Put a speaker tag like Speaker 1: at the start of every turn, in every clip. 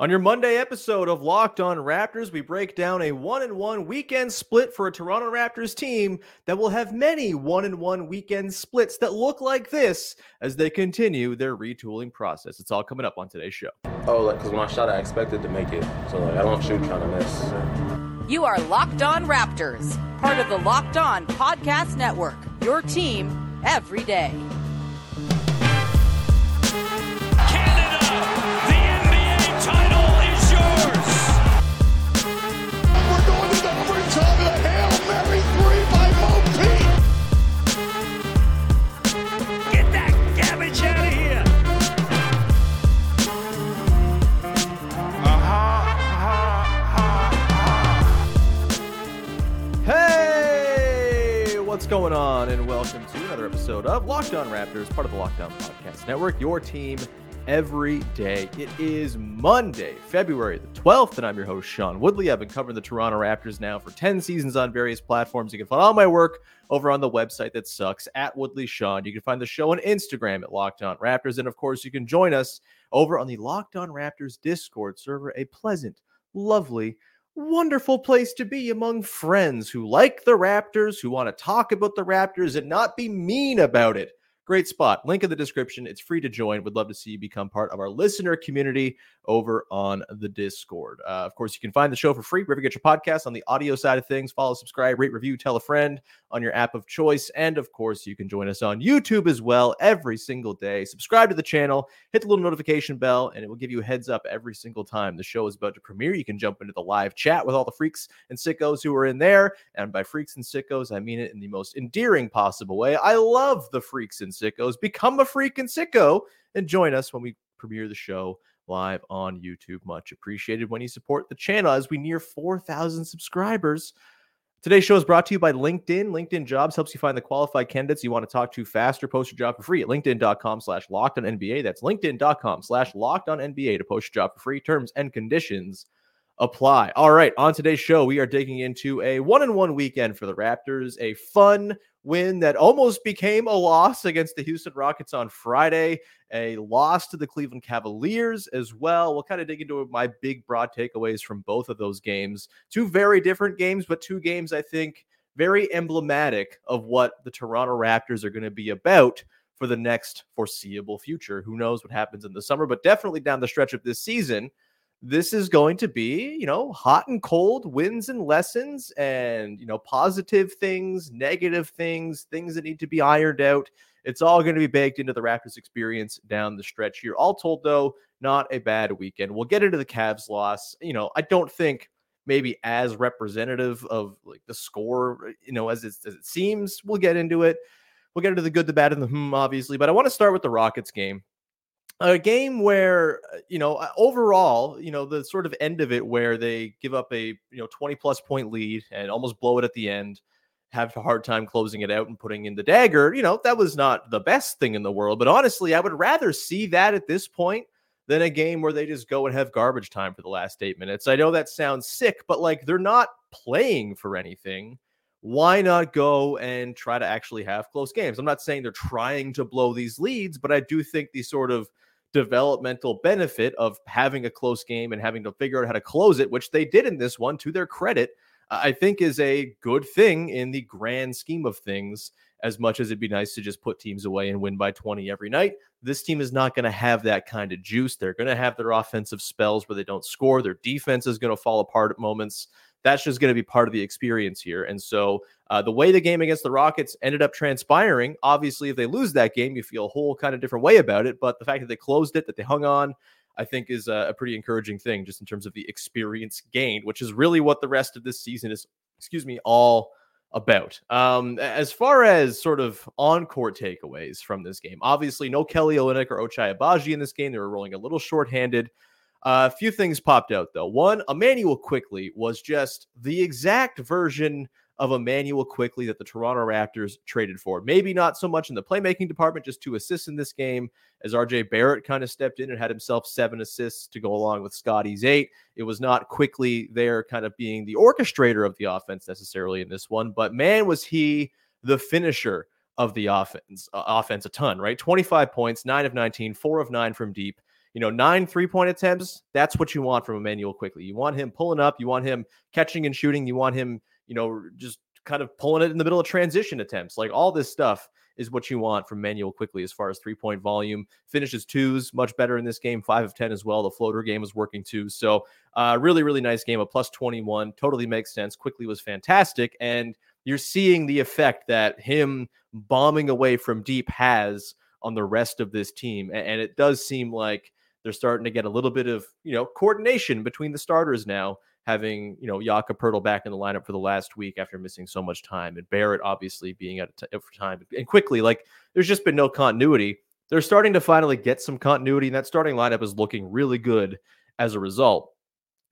Speaker 1: On your Monday episode of Locked On Raptors, we break down a one and one weekend split for a Toronto Raptors team that will have many one and one weekend splits that look like this as they continue their retooling process. It's all coming up on today's show.
Speaker 2: Oh, like because when I shot, I expected to make it, so like I don't shoot trying to miss.
Speaker 3: You are Locked On Raptors, part of the Locked On Podcast Network. Your team every day.
Speaker 1: What's going on? And welcome to another episode of Locked On Raptors, part of the Locked On Podcast Network, your team every day. It is Monday, February the 12th, and I'm your host, Sean Woodley. I've been covering the Toronto Raptors now for 10 seasons on various platforms. You can find all my work over on the website that sucks at Woodley Sean. You can find the show on Instagram at Locked On Raptors. And of course, you can join us over on the Locked On Raptors Discord server, a pleasant, lovely, wonderful place to be among friends who like the Raptors, who want to talk about the Raptors and not be mean about it. Great spot. Link in the description. It's free to join. Would love to see you become part of our listener community over on the Discord. Uh, of course, you can find the show for free wherever you get your podcasts on the audio side of things. Follow, subscribe, rate, review, tell a friend on your app of choice. And of course, you can join us on YouTube as well every single day. Subscribe to the channel, hit the little notification bell, and it will give you a heads up every single time the show is about to premiere. You can jump into the live chat with all the freaks and sickos who are in there. And by freaks and sickos, I mean it in the most endearing possible way. I love the freaks and sickos. Become a freak and sicko and join us when we premiere the show live on YouTube. Much appreciated when you support the channel as we near 4,000 subscribers. Today's show is brought to you by LinkedIn. LinkedIn Jobs helps you find the qualified candidates you want to talk to faster. Post your job for free at linkedin.com slash locked on NBA. That's linkedin.com slash locked on NBA to post your job for free. Terms and conditions apply. All right, on today's show, we are digging into a one and one weekend for the Raptors, a fun win that almost became a loss against the Houston Rockets on Friday, a loss to the Cleveland Cavaliers as well. We'll kind of dig into my big broad takeaways from both of those games. Two very different games, but two games I think very emblematic of what the Toronto Raptors are going to be about for the next foreseeable future. Who knows what happens in the summer, but definitely down the stretch of this season this is going to be, you know, hot and cold wins and lessons and, you know, positive things, negative things, things that need to be ironed out. It's all going to be baked into the Raptors experience down the stretch here. All told, though, not a bad weekend. We'll get into the Cavs loss. You know, I don't think maybe as representative of like the score, you know, as it, as it seems. We'll get into it. We'll get into the good, the bad, and the hmm, obviously. But I want to start with the Rockets game a game where uh, you know uh, overall you know the sort of end of it where they give up a you know 20 plus point lead and almost blow it at the end have a hard time closing it out and putting in the dagger, you know, that was not the best thing in the world. But honestly, I would rather see that at this point than a game where they just go and have garbage time for the last eight minutes. I know that sounds sick, but like they're not playing for anything. Why not go and try to actually have close games? I'm not saying they're trying to blow these leads, but I do think the sort of developmental benefit of having a close game and having to figure out how to close it, which they did in this one to their credit, I think is a good thing in the grand scheme of things. As much as it'd be nice to just put teams away and win by 20 every night, this team is not going to have that kind of juice. They're going to have their offensive spells where they don't score. Their defense is going to fall apart at moments. That's just going to be part of the experience here. And so, uh, the way the game against the Rockets ended up transpiring, obviously, if they lose that game, you feel a whole kind of different way about it. But the fact that they closed it, that they hung on, I think is a, a pretty encouraging thing just in terms of the experience gained, which is really what the rest of this season is, excuse me, all about. Um, as far as sort of on court takeaways from this game, obviously no Kelly Olynyk or Ochai Agbaji in this game. They were rolling a little shorthanded. A few things popped out though. One, Immanuel Quickley was just the exact version of Immanuel Quickley that the Toronto Raptors traded for. Maybe not so much in the playmaking department, just two assists in this game, as RJ Barrett kind of stepped in and had himself seven assists to go along with Scottie's eight. It was not Quickley there kind of being the orchestrator of the offense necessarily in this one, but man, was he the finisher of the offense, uh, offense a ton, right? 25 points, nine of 19, four of nine from deep you know, nine three point attempts. That's what you want from Immanuel Quickley. You want him pulling up. You want him catching and shooting. You want him, you know, just kind of pulling it in the middle of transition attempts. Like all this stuff is what you want from Immanuel Quickley as far as three point volume. Finishes twos much better in this game, five of 10 as well. The floater game was working too. So, uh, really, really nice game. A plus 21 totally makes sense. Quickley was fantastic. And you're seeing the effect that him bombing away from deep has on the rest of this team. And it does seem like they're starting to get a little bit of, you know, coordination between the starters now having you know Jakob Poeltl back in the lineup for the last week after missing so much time, and Barrett obviously being at a t- time and Quickley. Like there's just been no continuity. They're starting to finally get some continuity, and that starting lineup is looking really good as a result.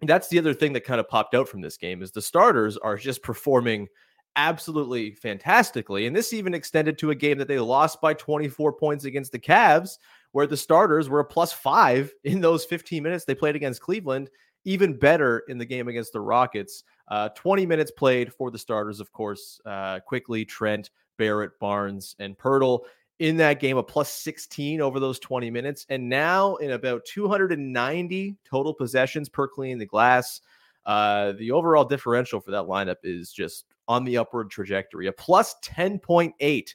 Speaker 1: And that's the other thing that kind of popped out from this game is the starters are just performing absolutely fantastically. And this even extended to a game that they lost by 24 points against the Cavs, where the starters were a plus five in those 15 minutes they played against Cleveland even better in the game against the Rockets. Uh, 20 minutes played for the starters, of course. Uh, Quickley, Trent, Barrett, Barnes, and Poeltl in that game, a plus 16 over those 20 minutes. And now in about 290 total possessions per clean the glass. Uh, the overall differential for that lineup is just on the upward trajectory, a plus 10.8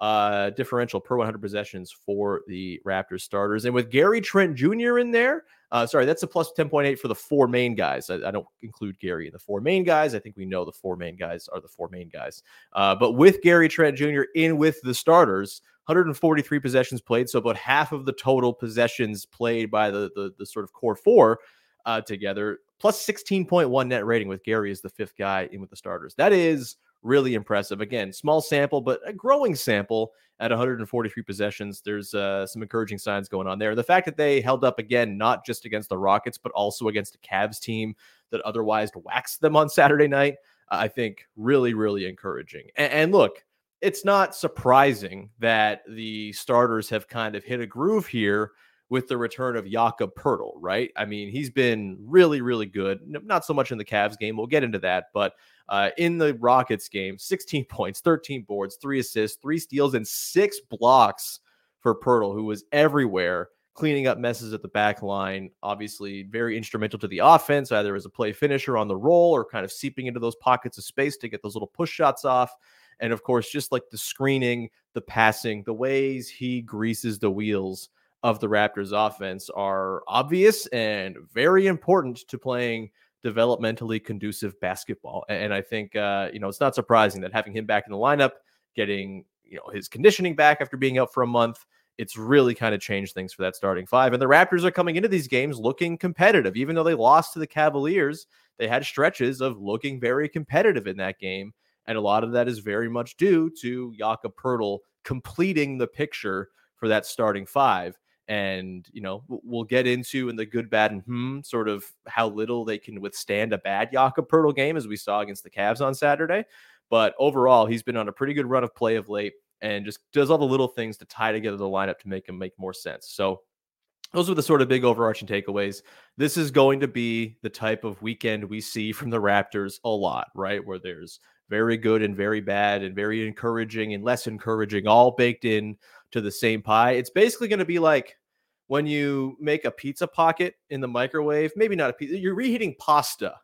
Speaker 1: uh, differential per 100 possessions for the Raptors starters. And with Gary Trent Jr. in there, uh, sorry, that's a plus 10.8 for the four main guys. I, I, don't include Gary in the four main guys. I think we know the four main guys are the four main guys. Uh, but with Gary Trent Jr. in with the starters, 143 possessions played, so about half of the total possessions played by the the, the sort of core four uh, together, plus 16.1 net rating with Gary as the fifth guy in with the starters. That is really impressive. Again, small sample, but a growing sample at 143 possessions. There's uh, some encouraging signs going on there. The fact that they held up again, not just against the Rockets, but also against a Cavs team that otherwise waxed them on Saturday night, I think really, really encouraging. And, and look, it's not surprising that the starters have kind of hit a groove here with the return of Jakob Poeltl, right? I mean, he's been really, really good. Not so much in the Cavs game. We'll get into that, but uh, in the Rockets game, 16 points, 13 boards, three assists, three steals, and six blocks for Poeltl, who was everywhere cleaning up messes at the back line. Obviously, very instrumental to the offense, either as a play finisher on the roll or kind of seeping into those pockets of space to get those little push shots off. And of course, just like the screening, the passing, the ways he greases the wheels of the Raptors offense are obvious and very important to playing developmentally conducive basketball. And I think uh, you know it's not surprising that having him back in the lineup, getting you know his conditioning back after being out for a month, it's really kind of changed things for that starting five. And the Raptors are coming into these games looking competitive, even though they lost to the Cavaliers. They had stretches of looking very competitive in that game, and a lot of that is very much due to Jakob Poeltl completing the picture for that starting five and you know we'll get into in the good, bad, and hmm sort of how little they can withstand a bad Jakob Poeltl game as we saw against the Cavs on Saturday. But overall, he's been on a pretty good run of play of late and just does all the little things to tie together the lineup to make him make more sense. So those are the sort of big overarching takeaways. This is going to be the type of weekend we see from the Raptors a lot, right? Where there's very good and very bad and very encouraging and less encouraging all baked in to the same pie. It's basically going to be like when you make a pizza pocket in the microwave, maybe not a pizza, you're reheating pasta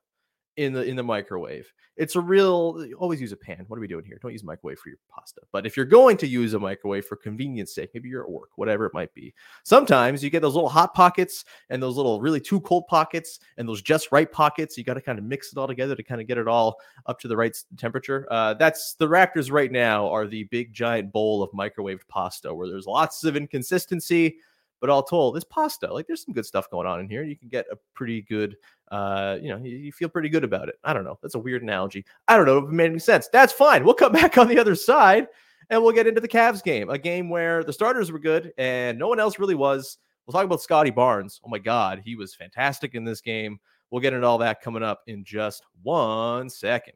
Speaker 1: in the in the microwave. It's a real always use a pan. What are we doing here? Don't use microwave for your pasta. But if you're going to use a microwave for convenience sake, maybe you're at work, whatever it might be. Sometimes you get those little hot pockets and those little really too cold pockets and those just right pockets. You got to kind of mix it all together to kind of get it all up to the right temperature. Uh, that's the Raptors right now are the big giant bowl of microwaved pasta where there's lots of inconsistency but all told, this pasta, like there's some good stuff going on in here. You can get a pretty good, uh, you know, you, you feel pretty good about it. I don't know. That's a weird analogy. I don't know if it made any sense. That's fine. We'll come back on the other side and we'll get into the Cavs game, a game where the starters were good and no one else really was. We'll talk about Scottie Barnes. Oh my God, he was fantastic in this game. We'll get into all that coming up in just one second.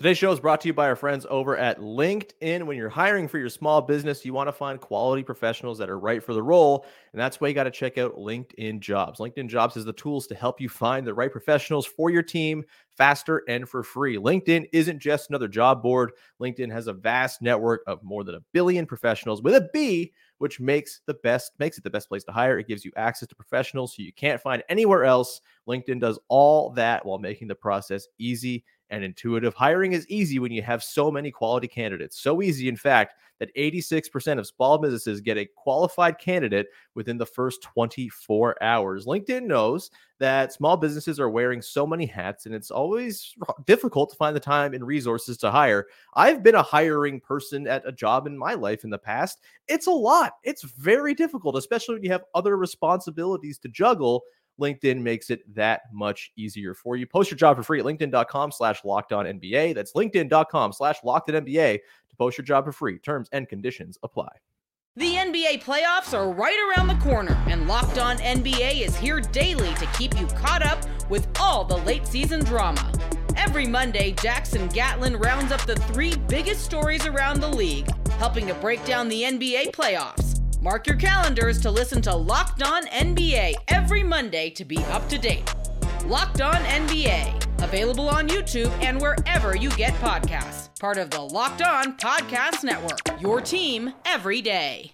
Speaker 1: Today's show is brought to you by our friends over at LinkedIn. When you're hiring for your small business, you want to find quality professionals that are right for the role. And that's why you got to check out LinkedIn Jobs. LinkedIn Jobs is the tools to help you find the right professionals for your team faster and for free. LinkedIn isn't just another job board. LinkedIn has a vast network of more than a billion professionals with a B, which makes the best makes it the best place to hire. It gives you access to professionals who you can't find anywhere else. LinkedIn does all that while making the process easy and intuitive. Hiring is easy when you have so many quality candidates. So easy, in fact, that 86% of small businesses get a qualified candidate within the first 24 hours. LinkedIn knows that small businesses are wearing so many hats and it's always difficult to find the time and resources to hire. I've been a hiring person at a job in my life in the past. It's a lot. It's very difficult, especially when you have other responsibilities to juggle LinkedIn makes it that much easier for you. Post your job for free at linkedin.com slash locked on NBA. That's linkedin.com slash locked on NBA to post your job for free. Terms and conditions apply.
Speaker 3: The NBA playoffs are right around the corner, and Locked On NBA is here daily to keep you caught up with all the late season drama. Every Monday, Jackson Gatlin rounds up the three biggest stories around the league, helping to break down the NBA playoffs. Mark your calendars to listen to Locked On NBA every Monday to be up to date. Locked On NBA, available on YouTube and wherever you get podcasts. Part of the Locked On Podcast Network, your team every day.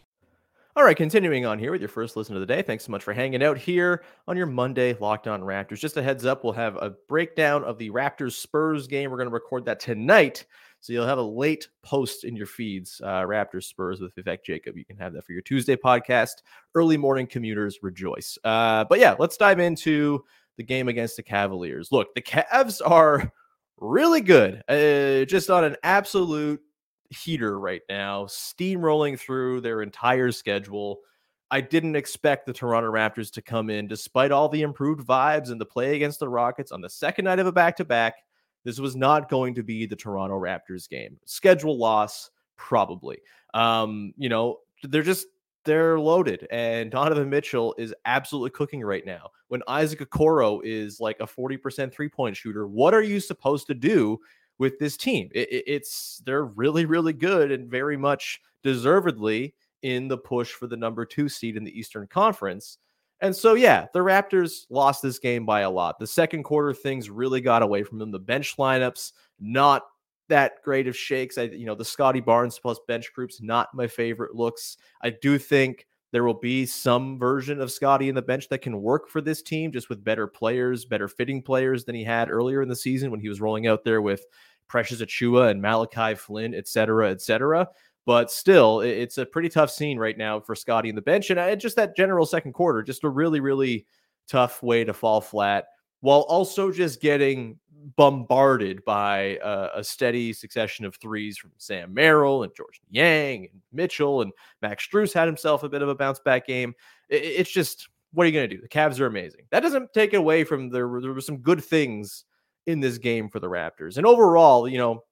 Speaker 1: All right, continuing on here with your first listen of the day. Thanks so much for hanging out here on your Monday Locked On Raptors. Just a heads up, we'll have a breakdown of the Raptors Spurs game. We're going to record that tonight so you'll have a late post in your feeds, uh, Raptors Spurs with Vivek Jacob. You can have that for your Tuesday podcast. Early morning commuters rejoice. Uh, but yeah, let's dive into the game against the Cavaliers. Look, the Cavs are really good, uh, just on an absolute heater right now, steamrolling through their entire schedule. I didn't expect the Toronto Raptors to come in, despite all the improved vibes and the play against the Rockets on the second night of a back to back this was not going to be the Toronto Raptors game. Schedule loss, probably. Um, you know, they're just they're loaded, and Donovan Mitchell is absolutely cooking right now. When Isaac Okoro is like a 40% three-point shooter, what are you supposed to do with this team? It, it, it's they're really, really good and very much deservedly in the push for the number two seed in the Eastern Conference. And so, yeah, the Raptors lost this game by a lot. The second quarter, things really got away from them. The bench lineups, not that great of shakes. I, you know, the Scottie Barnes plus bench groups, not my favorite looks. I do think there will be some version of Scottie in the bench that can work for this team, just with better players, better fitting players than he had earlier in the season when he was rolling out there with Precious Achiuwa and Malachi Flynn, et cetera, et cetera. But still, it's a pretty tough scene right now for Scottie in the bench. And uh, just that general second quarter, just a really, really tough way to fall flat while also just getting bombarded by a, steady succession of threes from Sam Merrill and Georges Niang and Mitchell and Max Strus had himself a bit of a bounce back game. It, it's just what are you going to do? The Cavs are amazing. That doesn't take away from there. There were some good things in this game for the Raptors, and overall, you know,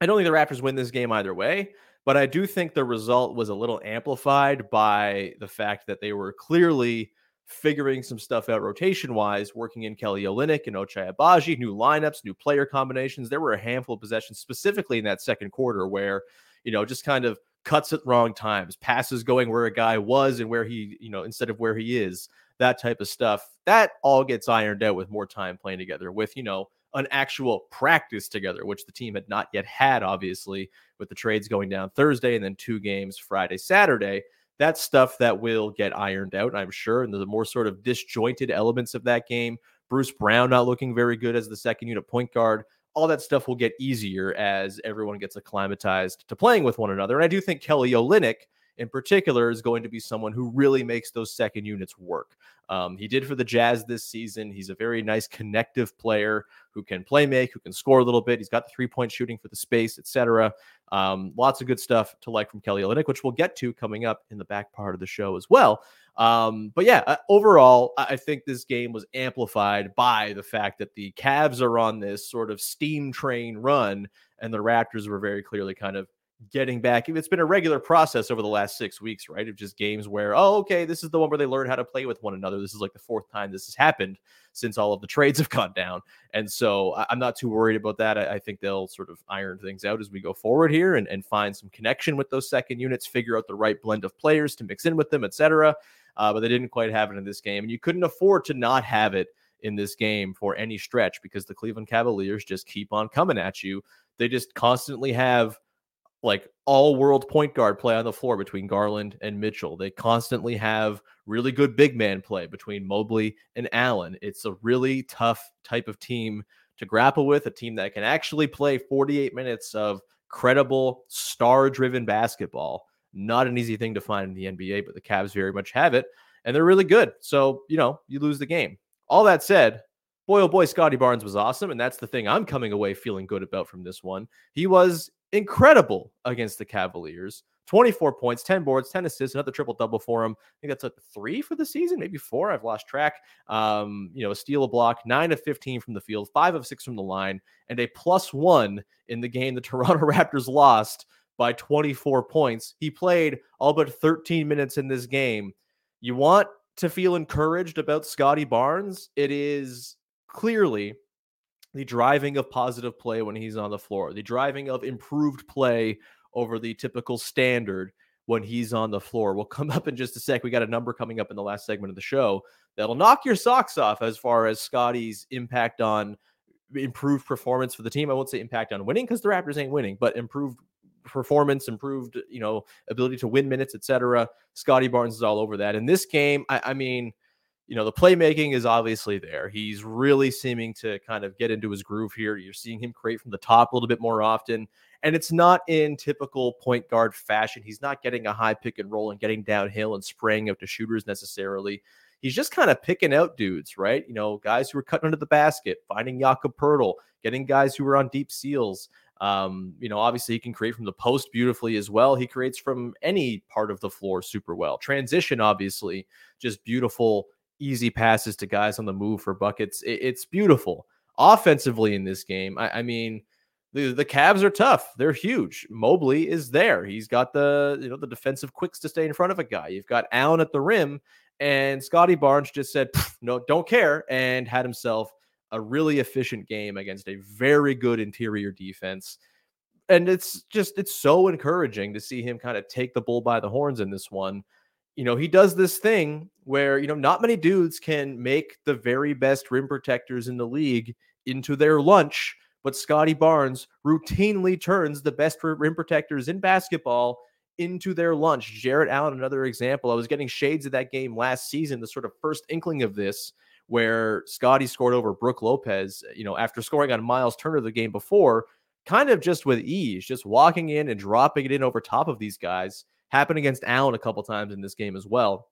Speaker 1: I don't think the Raptors win this game either way. But I do think the result was a little amplified by the fact that they were clearly figuring some stuff out rotation wise, working in Kelly Olynyk and Ochai Agbaji, new lineups, new player combinations. There were a handful of possessions, specifically in that second quarter, where you know just kind of cuts at wrong times, passes going where a guy was and where he, you know, instead of where he is, that type of stuff. That all gets ironed out with more time playing together, with, you know, an actual practice together, which the team had not yet had, obviously, with the trades going down Thursday and then two games Friday, Saturday. That's stuff that will get ironed out, I'm sure. And the more sort of disjointed elements of that game, Bruce Brown not looking very good as the second unit point guard, all that stuff will get easier as everyone gets acclimatized to playing with one another. And I do think Kelly Olynyk in particular is going to be someone who really makes those second units work. Um, he did for the Jazz this season. He's a very nice connective player who can play make, who can score a little bit. He's got the three point shooting for the space, etc. Um, lots of good stuff to like from Kelly Olynyk, which we'll get to coming up in the back part of the show as well. Um, but yeah, uh, overall, I think this game was amplified by the fact that the Cavs are on this sort of steam train run, and the Raptors were very clearly kind of getting back. It's been a regular process over the last six weeks, right? Of just games where, oh, okay, this is the one where they learn how to play with one another. This is like the fourth time this has happened since all of the trades have gone down. And so I'm not too worried about that. I, think they'll sort of iron things out as we go forward here and, and find some connection with those second units, figure out the right blend of players to mix in with them, etc. Uh, but they didn't quite have it in this game. And you couldn't afford to not have it in this game for any stretch because the Cleveland Cavaliers just keep on coming at you. They just constantly have like all world point guard play on the floor between Garland and Mitchell. They constantly have really good big man play between Mobley and Allen. It's a really tough type of team to grapple with, a team that can actually play 48 minutes of credible, star driven basketball. Not an easy thing to find in the NBA, but the Cavs very much have it, and they're really good. So, you know, you lose the game. All that said, boy, oh boy, Scottie Barnes was awesome. And that's the thing I'm coming away feeling good about from this one. He was incredible against the Cavaliers. 24 points, 10 boards, 10 assists, another triple double for him. I think that's like three for the season, maybe four. I've lost track. Um, you know, a steal, a block, nine of 15 from the field, five of six from the line, and a plus one in the game the Toronto Raptors lost by 24 points. He played all but 13 minutes in this game. You want to feel encouraged about Scottie Barnes? It is clearly the driving of positive play when he's on the floor, the driving of improved play over the typical standard when he's on the floor. We'll come up in just a sec. We got a number coming up in the last segment of the show that'll knock your socks off as far as Scottie's impact on improved performance for the team. I won't say impact on winning because the Raptors ain't winning, but improved performance, improved, you know, ability to win minutes, etc. Scottie Barnes is all over that. In this game, I, I mean, you know, the playmaking is obviously there. He's really seeming to kind of get into his groove here. You're seeing him create from the top a little bit more often. And it's not in typical point guard fashion. He's not getting a high pick and roll and getting downhill and spraying out to shooters necessarily. He's just kind of picking out dudes, right? You know, guys who are cutting under the basket, finding Jakob Poeltl, getting guys who are on deep seals. Um, you know, obviously he can create from the post beautifully as well. He creates from any part of the floor super well. Transition, obviously, just beautiful easy passes to guys on the move for buckets. It, it's beautiful. Offensively in this game, I, I mean, the, the Cavs are tough. They're huge. Mobley is there. He's got the you know the defensive quicks to stay in front of a guy. You've got Allen at the rim, and Scottie Barnes just said no, don't care, and had himself a really efficient game against a very good interior defense. And it's just it's so encouraging to see him kind of take the bull by the horns in this one you know, he does this thing where, you know, not many dudes can make the very best rim protectors in the league into their lunch, but Scottie Barnes routinely turns the best rim protectors in basketball into their lunch. Jarrett Allen, another example. I was getting shades of that game last season, the sort of first inkling of this, where Scottie scored over Brook Lopez, you know, after scoring on Myles Turner the game before, kind of just with ease, just walking in and dropping it in over top of these guys happened against Allen a couple times in this game as well.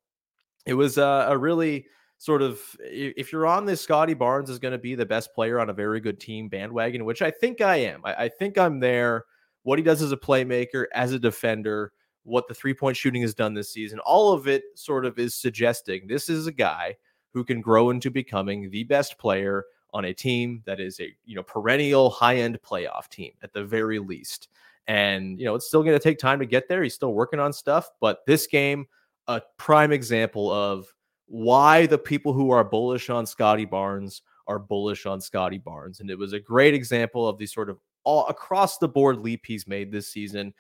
Speaker 1: It was uh, a really sort of if you're on this, Scottie Barnes is going to be the best player on a very good team bandwagon, which I think I am. I, I think I'm there. What he does as a playmaker, as a defender, what the three point shooting has done this season, all of it sort of is suggesting this is a guy who can grow into becoming the best player on a team that is a you know perennial high end playoff team at the very least. And, you know, it's still going to take time to get there. He's still working on stuff. But this game, a prime example of why the people who are bullish on Scottie Barnes are bullish on Scottie Barnes. And it was a great example of the sort of all across the board leap he's made this season.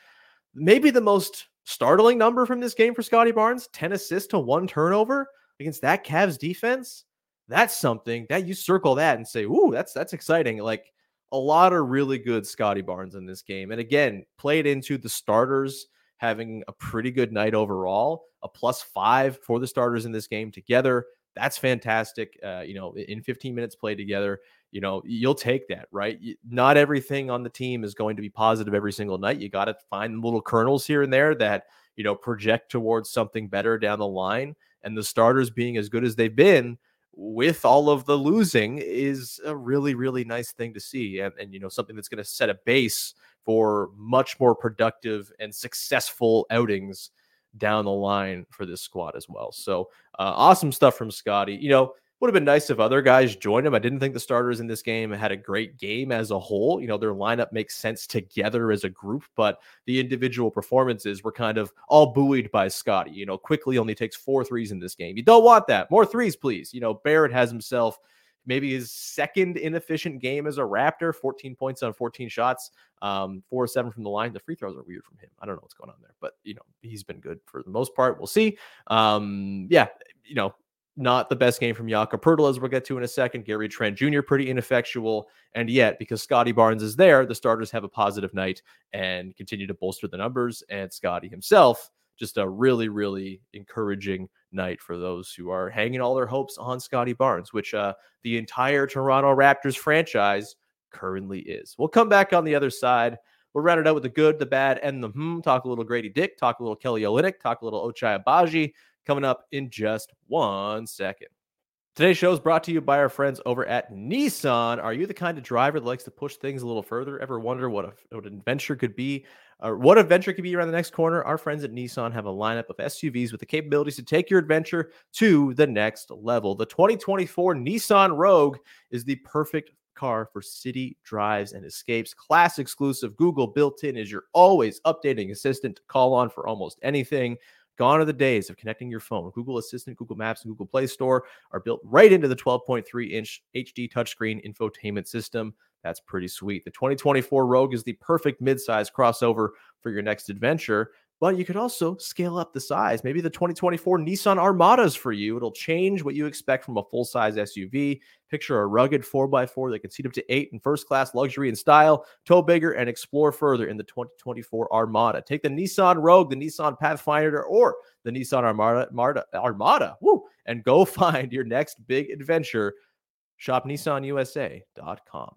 Speaker 1: Maybe the most startling number from this game for Scottie Barnes 10 assists to one turnover against that Cavs defense. That's something that you circle that and say, Ooh, that's that's exciting. Like a lot of really good Scottie Barnes in this game. And again, played into the starters having a pretty good night overall, a plus five for the starters in this game together. That's fantastic. Uh, you know, in 15 minutes played together, you know, you'll take that, right? Not everything on the team is going to be positive every single night. You got to find little kernels here and there that, you know, project towards something better down the line. And the starters being as good as they've been with all of the losing is a really, really nice thing to see. And, and you know, something that's going to set a base for much more productive and successful outings down the line for this squad as well. So uh, awesome stuff from Scottie. You know, would have been nice if other guys joined him. I didn't think the starters in this game had a great game as a whole. You know, their lineup makes sense together as a group, but the individual performances were kind of all buoyed by Scottie. You know, Quickley only takes four threes in this game. You don't want that. More threes, please. You know, Barrett has himself maybe his second inefficient game as a Raptor, 14 points on 14 shots, um, four or seven from the line. The free throws are weird from him. I don't know what's going on there, but you know, he's been good for the most part. We'll see. Um, yeah, you know, not the best game from Jakob Poeltl, as we'll get to in a second. Gary Trent Jr. pretty ineffectual, and yet because Scottie Barnes is there, the starters have a positive night and continue to bolster the numbers. And Scottie himself, just a really, really encouraging night for those who are hanging all their hopes on Scottie Barnes, which uh, the entire Toronto Raptors franchise currently is. We'll come back on the other side. We'll round it out with the good, the bad, and the hmm. Talk a little Gradey Dick, talk a little Kelly Olynyk, talk a little Ochai Agbaji coming up in just one second. Today's show is brought to you by our friends over at Nissan. Are you the kind of driver that likes to push things a little further? Ever wonder what, a, what an adventure could be? Uh, what adventure could be around the next corner? Our friends at Nissan have a lineup of SUVs with the capabilities to take your adventure to the next level. The 2024 Nissan Rogue is the perfect car for city drives and escapes. Class exclusive Google built in is your always updating assistant to call on for almost anything. Gone are the days of connecting your phone. Google Assistant, Google Maps, and Google Play Store are built right into the 12.3 inch HD touchscreen infotainment system. That's pretty sweet. The 2024 Rogue is the perfect midsize crossover for your next adventure but you could also scale up the size. Maybe the 2024 Nissan Armadas for you. It'll change what you expect from a full size SUV. Picture a rugged 4x4 that can seat up to eight in first class luxury and style, tow bigger, and explore further in the 2024 Armada. Take the Nissan Rogue, the Nissan Pathfinder, or the Nissan Armada, Armada, Armada woo, and go find your next big adventure. Shop NissanUSA.com.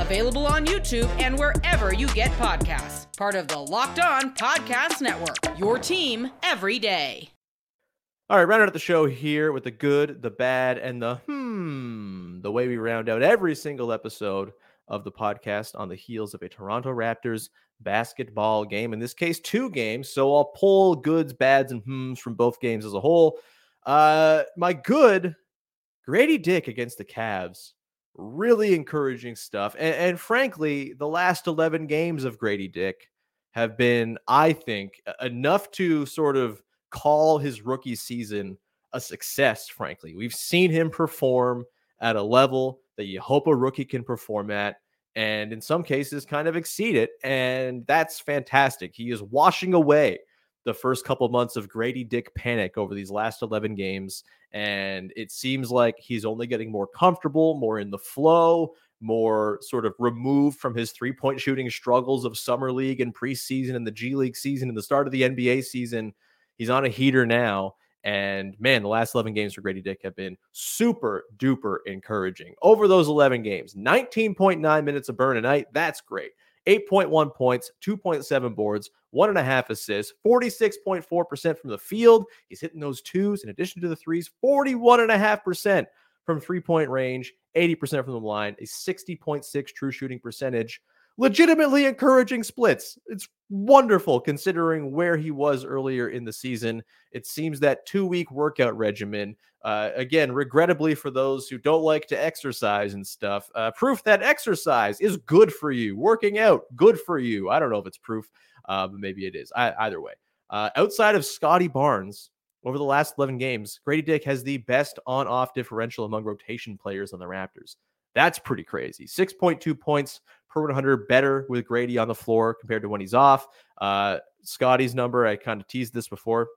Speaker 3: available on YouTube and wherever you get podcasts part of the Locked On Podcast Network. Your team every day.
Speaker 1: All right, round out the show here with the good, the bad, and the hmm, the way we round out every single episode of the podcast on the heels of a Toronto Raptors basketball game. In this case, two games. So I'll pull goods, bads, and hmms from both games as a whole. Uh, my good, Gradey Dick against the Cavs really encouraging stuff. And, and, frankly, the last 11 games of Gradey Dick have been, I think, enough to sort of call his rookie season a success, frankly. We've seen him perform at a level that you hope a rookie can perform at, and in some cases, kind of exceed it. And that's fantastic. He is washing away the first couple months of Gradey Dick panic over these last 11 games. And it seems like he's only getting more comfortable, more in the flow, more sort of removed from his three point shooting struggles of summer league and preseason and the G League season and the start of the NBA season. He's on a heater now. And man, the last 11 games for Gradey Dick have been super duper encouraging. Over those 11 games, 19.9 minutes of burn a night. That's great. 8.1 points, 2.7 boards, one and a half assists, 46.4% from the field. He's hitting those twos in addition to the threes, 41.5% from three point range, 80% from the line, a 60.6 true shooting percentage. legitimately encouraging splits. It's wonderful considering where he was earlier in the season. It seems that two week workout regimen, uh, again, regrettably for those who don't like to exercise and stuff, uh, proof that exercise is good for you. Working out, good for you. I don't know if it's proof, uh, but maybe it is. I, either way, uh, outside of Scottie Barnes, over the last 11 games, Gradey Dick has the best on off differential among rotation players on the Raptors. That's pretty crazy. 6.2 points per 100 better with Gradey on the floor compared to when he's off. Uh, Scottie's number, I kind of teased this before.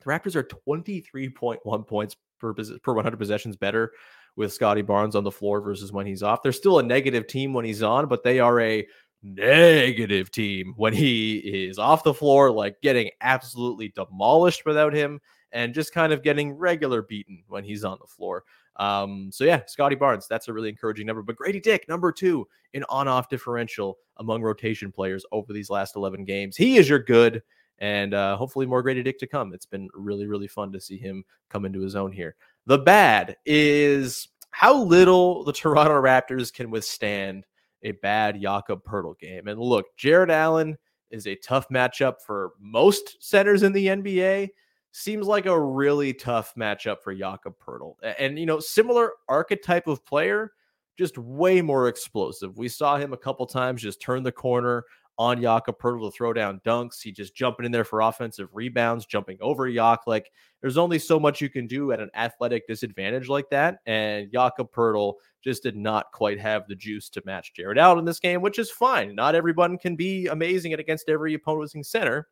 Speaker 1: The Raptors are 23.1 points per, per 100 possessions better with Scottie Barnes on the floor versus when he's off. They're still a negative team when he's on, but they are a negative team when he is off the floor, like getting absolutely demolished without him and just kind of getting regular beaten when he's on the floor. Um, so yeah, Scottie Barnes, that's a really encouraging number. But Gradey Dick, number two in on-off differential among rotation players over these last 11 games. He is your good, and uh, hopefully more Gradey Dick to come. It's been really, really fun to see him come into his own here. The bad is how little the Toronto Raptors can withstand a bad Jakob Poeltl game. And look, Jarrett Allen is a tough matchup for most centers in the NBA seems like a really tough matchup for Jakob Poeltl. And, you know, similar archetype of player, just way more explosive. We saw him a couple times just turn the corner on Jakob Poeltl to throw down dunks. He just jumping in there for offensive rebounds, jumping over Yak. Like there's only so much you can do at an athletic disadvantage like that. And Jakob Poeltl just did not quite have the juice to match Jared out in this game, which is fine. Not everyone can be amazing at against every opposing center.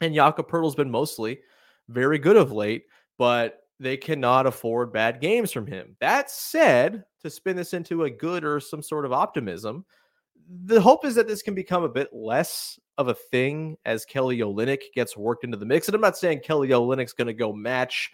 Speaker 1: And Jakob Poeltl's been mostly very good of late, but they cannot afford bad games from him. That said, to spin this into a good or some sort of optimism, the hope is that this can become a bit less of a thing as Kelly Olynyk gets worked into the mix. And I'm not saying Kelly Olynyk's going to go match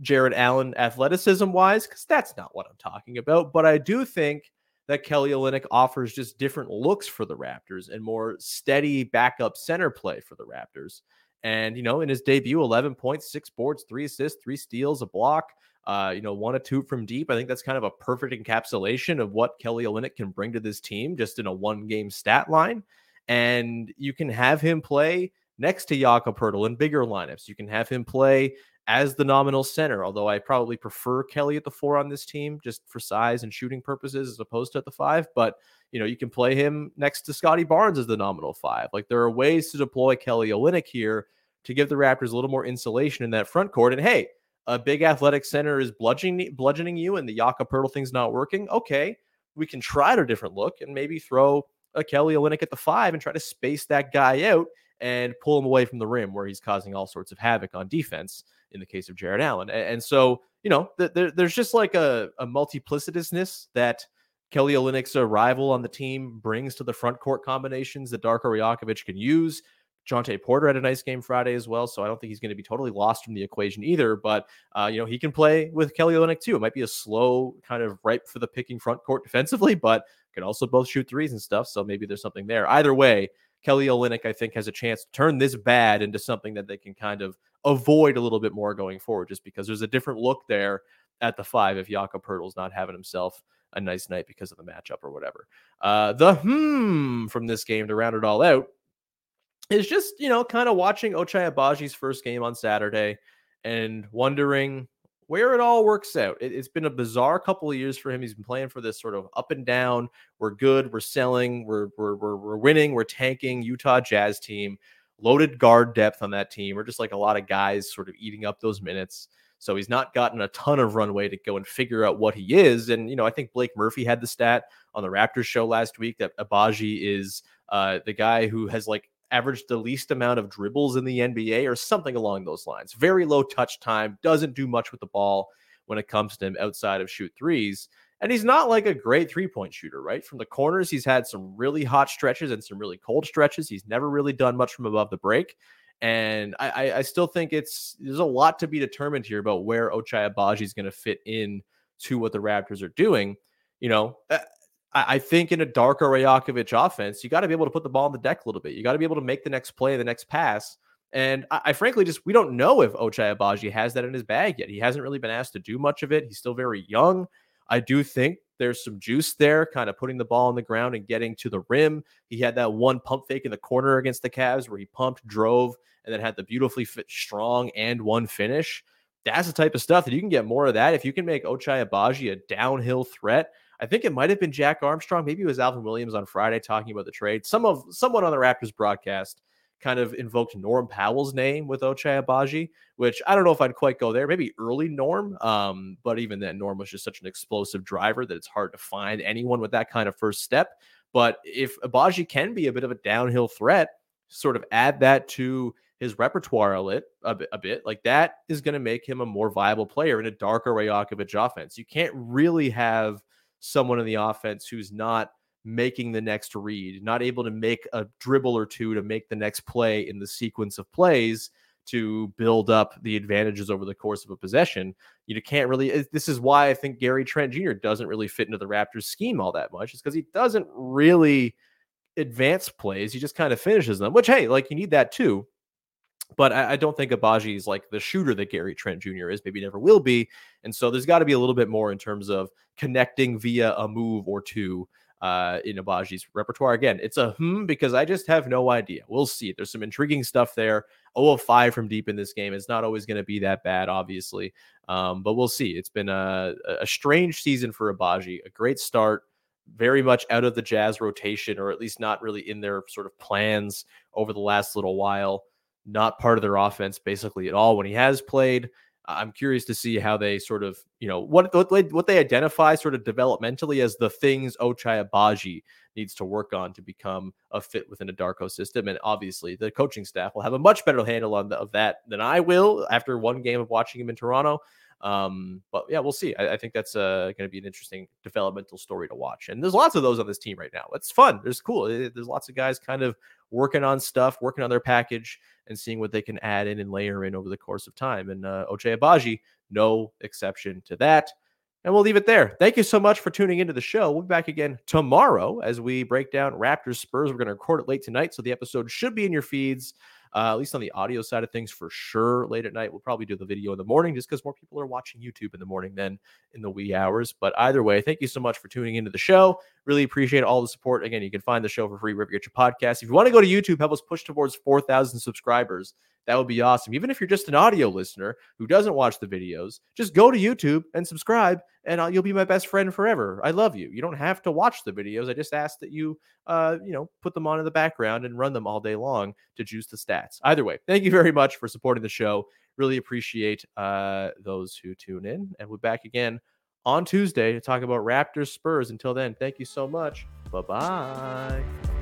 Speaker 1: Jarrett Allen athleticism wise, because that's not what I'm talking about. But I do think that Kelly Olynyk offers just different looks for the Raptors and more steady backup center play for the Raptors. And, you know, in his debut, 11 points, six boards, three assists, three steals, a block, uh, you know, one or two from deep. I think that's kind of a perfect encapsulation of what Kelly Olynyk can bring to this team just in a one game stat line. And you can have him play next to Jakob Poeltl in bigger lineups. You can have him play as the nominal center, although I probably prefer Kelly at the four on this team just for size and shooting purposes as opposed to at the five. But, you know, you can play him next to Scottie Barnes as the nominal five. Like there are ways to deploy Kelly Olynyk here to give the Raptors a little more insulation in that front court. And hey, a big athletic center is bludgeoning bludgeoning you and the Jakob Poeltl thing's not working. Okay, we can try a different look and maybe throw a Kelly Olynyk at the five and try to space that guy out and pull him away from the rim where he's causing all sorts of havoc on defense in the case of Jarrett Allen. And, so, you know, there's just like a, a multiplicitousness that Kelly Olynyk's arrival on the team brings to the front court combinations that Darko Rajakovic can use. Jontay Porter had a nice game Friday as well, so I don't think he's going to be totally lost from the equation either. But uh, you know, he can play with Kelly Olynyk too. It might be a slow, kind of ripe for the picking front court defensively, but can also both shoot threes and stuff. So maybe there's something there. Either way, Kelly Olynyk, I think, has a chance to turn this bad into something that they can kind of avoid a little bit more going forward, just because there's a different look there at the five if Jakob Poeltl's not having himself a nice night because of the matchup or whatever. Uh, the hmm from this game to round it all out is just, you know, kind of watching Ochai Agbaji's first game on Saturday and wondering where it all works out. It, has been a bizarre couple of years for him. He's been playing for this sort of up and down. We're good. We're selling. We're we're we're, we're winning. We're tanking. Utah Jazz team, loaded guard depth on that team. We're just like a lot of guys sort of eating up those minutes. So he's not gotten a ton of runway to go and figure out what he is. And you know, I think Blake Murphy had the stat on the Raptors show last week that Agbaji is uh, the guy who has like averaged the least amount of dribbles in the NBA or something along those lines. Very low touch time, doesn't do much with the ball when it comes to him outside of shoot threes. And he's not like a great three point shooter, right? From the corners, he's had some really hot stretches and some really cold stretches. He's never really done much from above the break. And I, I still think it's there's a lot to be determined here about where Ochai Agbaji is going to fit in to what the Raptors are doing. You know, uh, I, think in a Darko Rajakovic offense, you got to be able to put the ball on the deck a little bit. You got to be able to make the next play, the next pass. And I, I, frankly just we don't know if Ochai Agbaji has that in his bag yet. He hasn't really been asked to do much of it. He's still very young. I do think there's some juice there, kind of putting the ball on the ground and getting to the rim. He had that one pump fake in the corner against the Cavs where he pumped, drove, and then had the beautifully fit, strong and one finish. That's the type of stuff that you can get more of that. If you can make Ochai Agbaji a downhill threat, I think it might have been Jack Armstrong. Maybe it was Alvin Williams on Friday talking about the trade. Some of someone on the Raptors broadcast kind of invoked Norm Powell's name with Ochai Agbaji, which I don't know if I'd quite go there. Maybe early Norm, um, but even then, Norm was just such an explosive driver that it's hard to find anyone with that kind of first step. But if Agbaji can be a bit of a downhill threat, sort of add that to his repertoire a, lit, a, bit, a bit, like that is going to make him a more viable player in a Darko Rajakovic offense. You can't really have someone in the offense who's not making the next read, not able to make a dribble or two to make the next play in the sequence of plays to build up the advantages over the course of a possession. You can't really. Eh, this is why I think Gary Trent Jr. doesn't really fit into the Raptors scheme all that much. Is because he doesn't really advance plays. He just kind of finishes them. Which hey, like you need that too. But I, I don't think Agbaji is like the shooter that Gary Trent Jr. is. Maybe never will be. And so there's got to be a little bit more in terms of connecting via a move or two uh, in Agbaji's repertoire. Again, it's a hmm because I just have no idea. We'll see. There's some intriguing stuff there. 0 of 5 from deep in this game. It's not always going to be that bad, obviously, um, but we'll see. It's been a, a strange season for Agbaji. A great start, very much out of the Jazz rotation, or at least not really in their sort of plans over the last little while. Not part of their offense basically at all when he has played. I'm curious to see how they sort of, you know, what what they, what they identify sort of developmentally as the things Ochai Agbaji needs to work on to become a fit within a Darko system. And obviously, the coaching staff will have a much better handle on the, of that than I will after one game of watching him in Toronto. Um, but yeah, we'll see. I, I think that's uh, going to be an interesting developmental story to watch. And there's lots of those on this team right now. It's fun. There's cool. There's lots of guys kind of working on stuff, working on their package, and seeing what they can add in and layer in over the course of time. And uh, Ochai Agbaji, no exception to that. And we'll leave it there. Thank you so much for tuning into the show. We'll be back again tomorrow as we break down Raptors Spurs. We're going to record it late tonight, so the episode should be in your feeds uh, at least on the audio side of things for sure. Late at night, we'll probably do the video in the morning just because more people are watching YouTube in the morning than in the wee hours. But either way, thank you so much for tuning into the show. Really appreciate all the support. Again, you can find the show for free wherever you get your podcast. If you want to go to YouTube, help us push towards 4,000 subscribers. That would be awesome. Even if you're just an audio listener who doesn't watch the videos, just go to YouTube and subscribe, and I'll, you'll be my best friend forever. I love you. You don't have to watch the videos. I just ask that you, uh, you know, put them on in the background and run them all day long to juice the stats. Either way, thank you very much for supporting the show. Really appreciate uh, those who tune in, and we're back again on Tuesday to talk about Raptors Spurs. Until then, thank you so much. Bye bye.